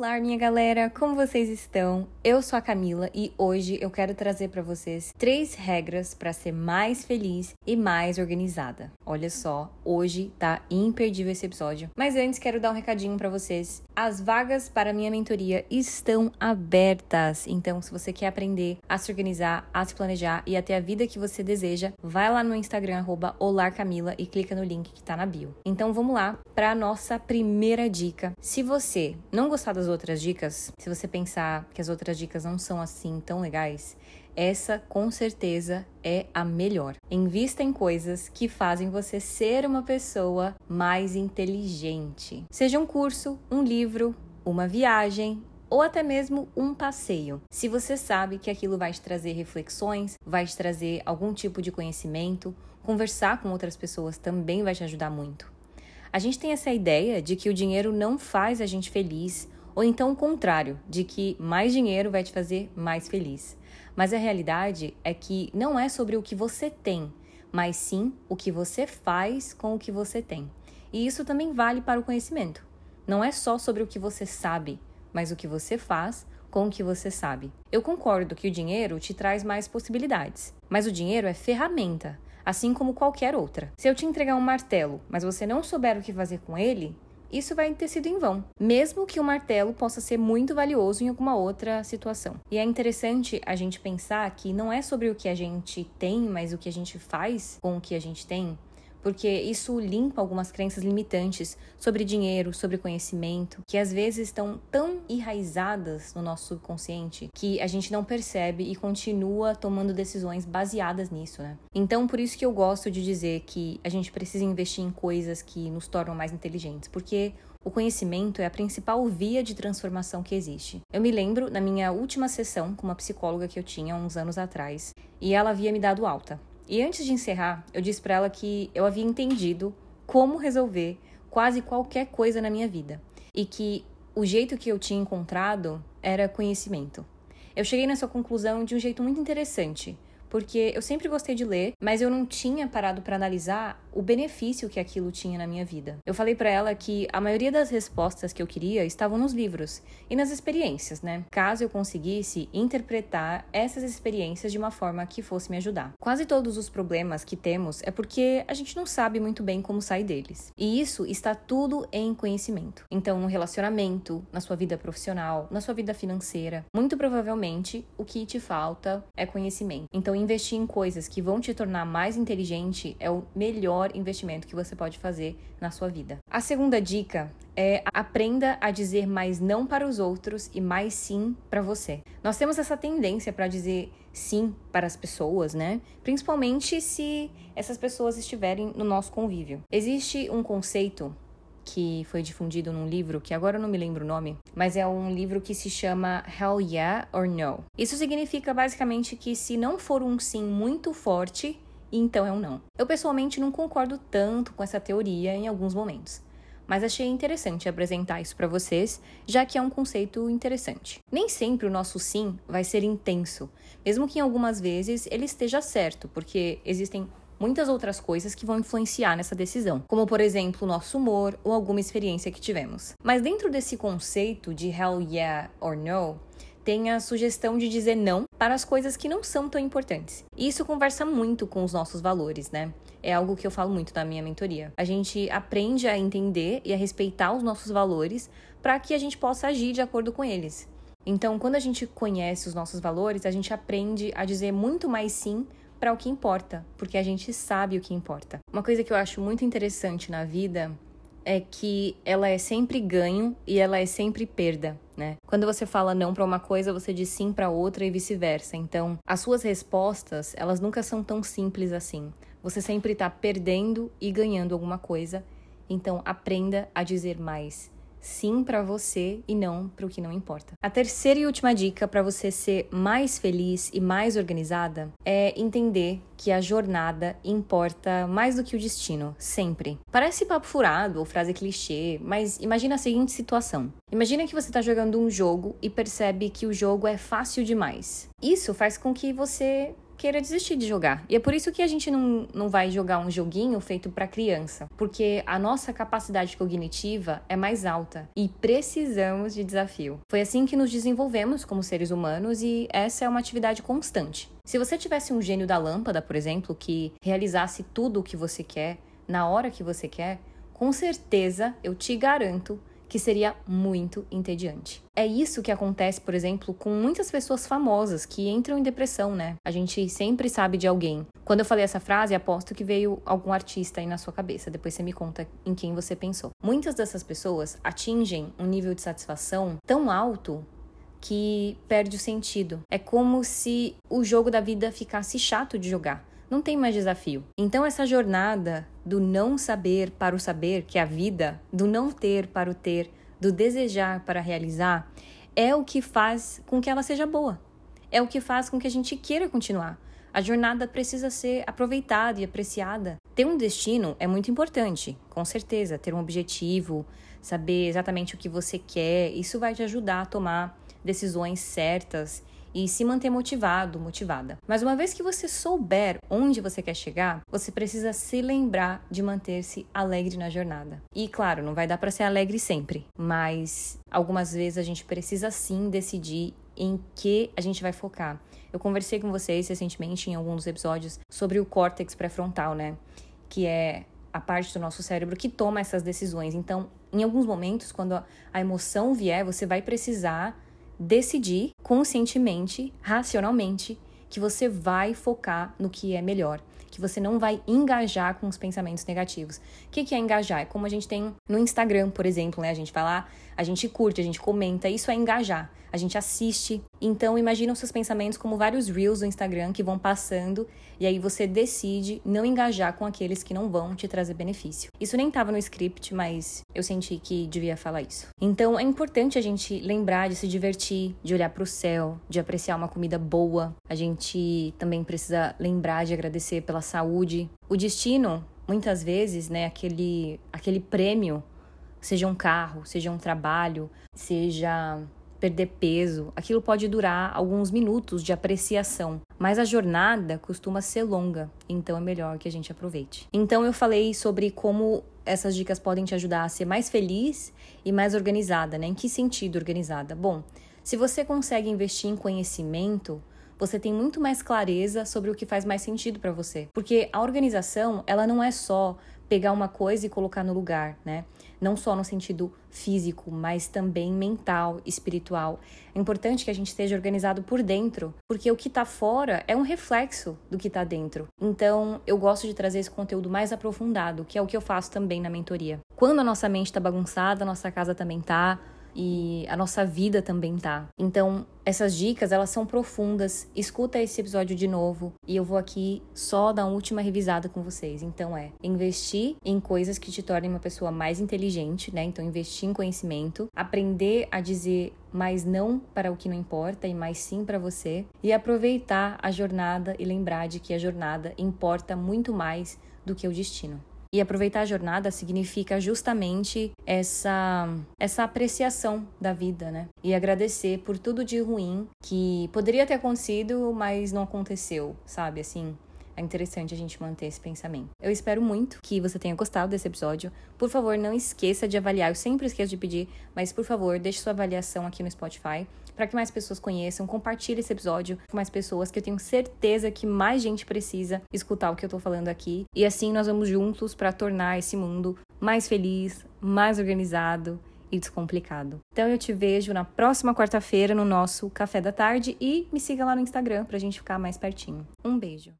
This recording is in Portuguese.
Olá, minha galera, como vocês estão? Eu sou a Camila e hoje eu quero trazer para vocês três regras para ser mais feliz e mais organizada. Olha só, hoje tá imperdível esse episódio. Mas antes quero dar um recadinho para vocês. As vagas para minha mentoria estão abertas. Então, se você quer aprender a se organizar, a se planejar e a ter a vida que você deseja, vai lá no Instagram @olarcamila e clica no link que tá na bio. Então, vamos lá para nossa primeira dica. Se você não gostar das outras dicas, se você pensar que as outras dicas não são assim tão legais, essa com certeza é a melhor. Invista em coisas que fazem você ser uma pessoa mais inteligente. Seja um curso, um livro, uma viagem, ou até mesmo um passeio. Se você sabe que aquilo vai te trazer reflexões, vai te trazer algum tipo de conhecimento, conversar com outras pessoas também vai te ajudar muito. A gente tem essa ideia de que o dinheiro não faz a gente feliz ou então o contrário, de que mais dinheiro vai te fazer mais feliz. Mas a realidade é que não é sobre o que você tem, mas sim o que você faz com o que você tem. E isso também vale para o conhecimento. Não é só sobre o que você sabe, mas o que você faz com o que você sabe. Eu concordo que o dinheiro te traz mais possibilidades, mas o dinheiro é ferramenta, assim como qualquer outra. Se eu te entregar um martelo, mas você não souber o que fazer com ele, isso vai ter sido em vão, mesmo que o martelo possa ser muito valioso em alguma outra situação. E é interessante a gente pensar que não é sobre o que a gente tem, mas o que a gente faz com o que a gente tem, porque isso limpa algumas crenças limitantes sobre dinheiro, sobre conhecimento, que às vezes estão tão enraizadas no nosso subconsciente que a gente não percebe e continua tomando decisões baseadas nisso, né? Então, por isso que eu gosto de dizer que a gente precisa investir em coisas que nos tornam mais inteligentes, porque o conhecimento é a principal via de transformação que existe. Eu me lembro na minha última sessão com uma psicóloga que eu tinha uns anos atrás, e ela havia me dado alta. E antes de encerrar, eu disse para ela que eu havia entendido como resolver quase qualquer coisa na minha vida e que o jeito que eu tinha encontrado era conhecimento. Eu cheguei nessa conclusão de um jeito muito interessante, porque eu sempre gostei de ler, mas eu não tinha parado para analisar o benefício que aquilo tinha na minha vida. Eu falei para ela que a maioria das respostas que eu queria estavam nos livros e nas experiências, né? Caso eu conseguisse interpretar essas experiências de uma forma que fosse me ajudar. Quase todos os problemas que temos é porque a gente não sabe muito bem como sair deles. E isso está tudo em conhecimento. Então, no relacionamento, na sua vida profissional, na sua vida financeira, muito provavelmente o que te falta é conhecimento. Então, investir em coisas que vão te tornar mais inteligente é o melhor investimento que você pode fazer na sua vida. A segunda dica é aprenda a dizer mais não para os outros e mais sim para você. Nós temos essa tendência para dizer sim para as pessoas, né? Principalmente se essas pessoas estiverem no nosso convívio. Existe um conceito que foi difundido num livro que agora eu não me lembro o nome, mas é um livro que se chama Hell Yeah or No. Isso significa basicamente que se não for um sim muito forte, então é um não. Eu pessoalmente não concordo tanto com essa teoria em alguns momentos mas achei interessante apresentar isso para vocês, já que é um conceito interessante. Nem sempre o nosso sim vai ser intenso, mesmo que em algumas vezes ele esteja certo, porque existem muitas outras coisas que vão influenciar nessa decisão, como por exemplo o nosso humor ou alguma experiência que tivemos. Mas dentro desse conceito de hell yeah or no, tem a sugestão de dizer não para as coisas que não são tão importantes. E isso conversa muito com os nossos valores, né? É algo que eu falo muito na minha mentoria. A gente aprende a entender e a respeitar os nossos valores para que a gente possa agir de acordo com eles. Então, quando a gente conhece os nossos valores, a gente aprende a dizer muito mais sim para o que importa, porque a gente sabe o que importa. Uma coisa que eu acho muito interessante na vida é que ela é sempre ganho e ela é sempre perda, né? Quando você fala não para uma coisa, você diz sim para outra e vice-versa. Então, as suas respostas, elas nunca são tão simples assim. Você sempre está perdendo e ganhando alguma coisa. Então, aprenda a dizer mais sim para você e não para o que não importa. A terceira e última dica para você ser mais feliz e mais organizada é entender que a jornada importa mais do que o destino, sempre. Parece papo furado ou frase clichê, mas imagina a seguinte situação. Imagina que você está jogando um jogo e percebe que o jogo é fácil demais. Isso faz com que você queira desistir de jogar. E é por isso que a gente não, não vai jogar um joguinho feito para criança, porque a nossa capacidade cognitiva é mais alta e precisamos de desafio. Foi assim que nos desenvolvemos como seres humanos e essa é uma atividade constante. Se você tivesse um gênio da lâmpada, por exemplo, que realizasse tudo o que você quer na hora que você quer, com certeza eu te garanto que seria muito entediante. É isso que acontece, por exemplo, com muitas pessoas famosas que entram em depressão, né? A gente sempre sabe de alguém. Quando eu falei essa frase, aposto que veio algum artista aí na sua cabeça. Depois você me conta em quem você pensou. Muitas dessas pessoas atingem um nível de satisfação tão alto que perde o sentido. É como se o jogo da vida ficasse chato de jogar não tem mais desafio. Então, essa jornada do não saber para o saber, que é a vida, do não ter para o ter, do desejar para realizar, é o que faz com que ela seja boa. É o que faz com que a gente queira continuar. A jornada precisa ser aproveitada e apreciada. Ter um destino é muito importante, com certeza. Ter um objetivo, saber exatamente o que você quer, isso vai te ajudar a tomar decisões certas e se manter motivado, motivada. Mas uma vez que você souber onde você quer chegar, você precisa se lembrar de manter-se alegre na jornada. E claro, não vai dar para ser alegre sempre, mas algumas vezes a gente precisa sim decidir em que a gente vai focar. Eu conversei com vocês recentemente em alguns episódios sobre o córtex pré-frontal, né? Que é a parte do nosso cérebro que toma essas decisões. Então, em alguns momentos, quando a emoção vier, você vai precisar decidir conscientemente, racionalmente, que você vai focar no que é melhor, que você não vai engajar com os pensamentos negativos. O que, é engajar? É como a gente tem no Instagram, por exemplo, né? A gente vai lá, a gente curte, a gente comenta, isso é engajar. A gente assiste. Então, imagina os seus pensamentos como vários reels do Instagram que vão passando e aí você decide não engajar com aqueles que não vão te trazer benefício. Isso nem estava no script, mas eu senti que devia falar isso. Então, é importante a gente lembrar de se divertir, de olhar para o céu, de apreciar uma comida boa. A gente também precisa lembrar de agradecer pela saúde. O destino, muitas vezes, né, aquele aquele prêmio seja um carro, seja um trabalho, seja perder peso, aquilo pode durar alguns minutos de apreciação, mas a jornada costuma ser longa, então é melhor que a gente aproveite. Então eu falei sobre como essas dicas podem te ajudar a ser mais feliz e mais organizada, né? Em que sentido organizada? Bom, se você consegue investir em conhecimento, você tem muito mais clareza sobre o que faz mais sentido para você. Porque a organização, ela não é só pegar uma coisa e colocar no lugar, né? Não só no sentido físico, mas também mental, espiritual. É importante que a gente esteja organizado por dentro, porque o que está fora é um reflexo do que está dentro. Então, eu gosto de trazer esse conteúdo mais aprofundado, que é o que eu faço também na mentoria. Quando a nossa mente está bagunçada, a nossa casa também tá e a nossa vida também tá. Então, essas dicas, elas são profundas. Escuta esse episódio de novo e eu vou aqui só dar uma última revisada com vocês. Então é investir em coisas que te tornem uma pessoa mais inteligente, né? Então investir em conhecimento, aprender a dizer mais não para o que não importa e mais sim para você e aproveitar a jornada e lembrar de que a jornada importa muito mais do que o destino. E aproveitar a jornada significa justamente essa essa apreciação da vida, né? E agradecer por tudo de ruim que poderia ter acontecido, mas não aconteceu, sabe? Assim, é interessante a gente manter esse pensamento. Eu espero muito que você tenha gostado desse episódio. Por favor, não esqueça de avaliar. Eu sempre esqueço de pedir, mas por favor, deixe sua avaliação aqui no Spotify para que mais pessoas conheçam. Compartilhe esse episódio com mais pessoas, que eu tenho certeza que mais gente precisa escutar o que eu tô falando aqui. E assim nós vamos juntos para tornar esse mundo mais feliz, mais organizado e descomplicado. Então eu te vejo na próxima quarta-feira no nosso café da tarde e me siga lá no Instagram pra gente ficar mais pertinho. Um beijo.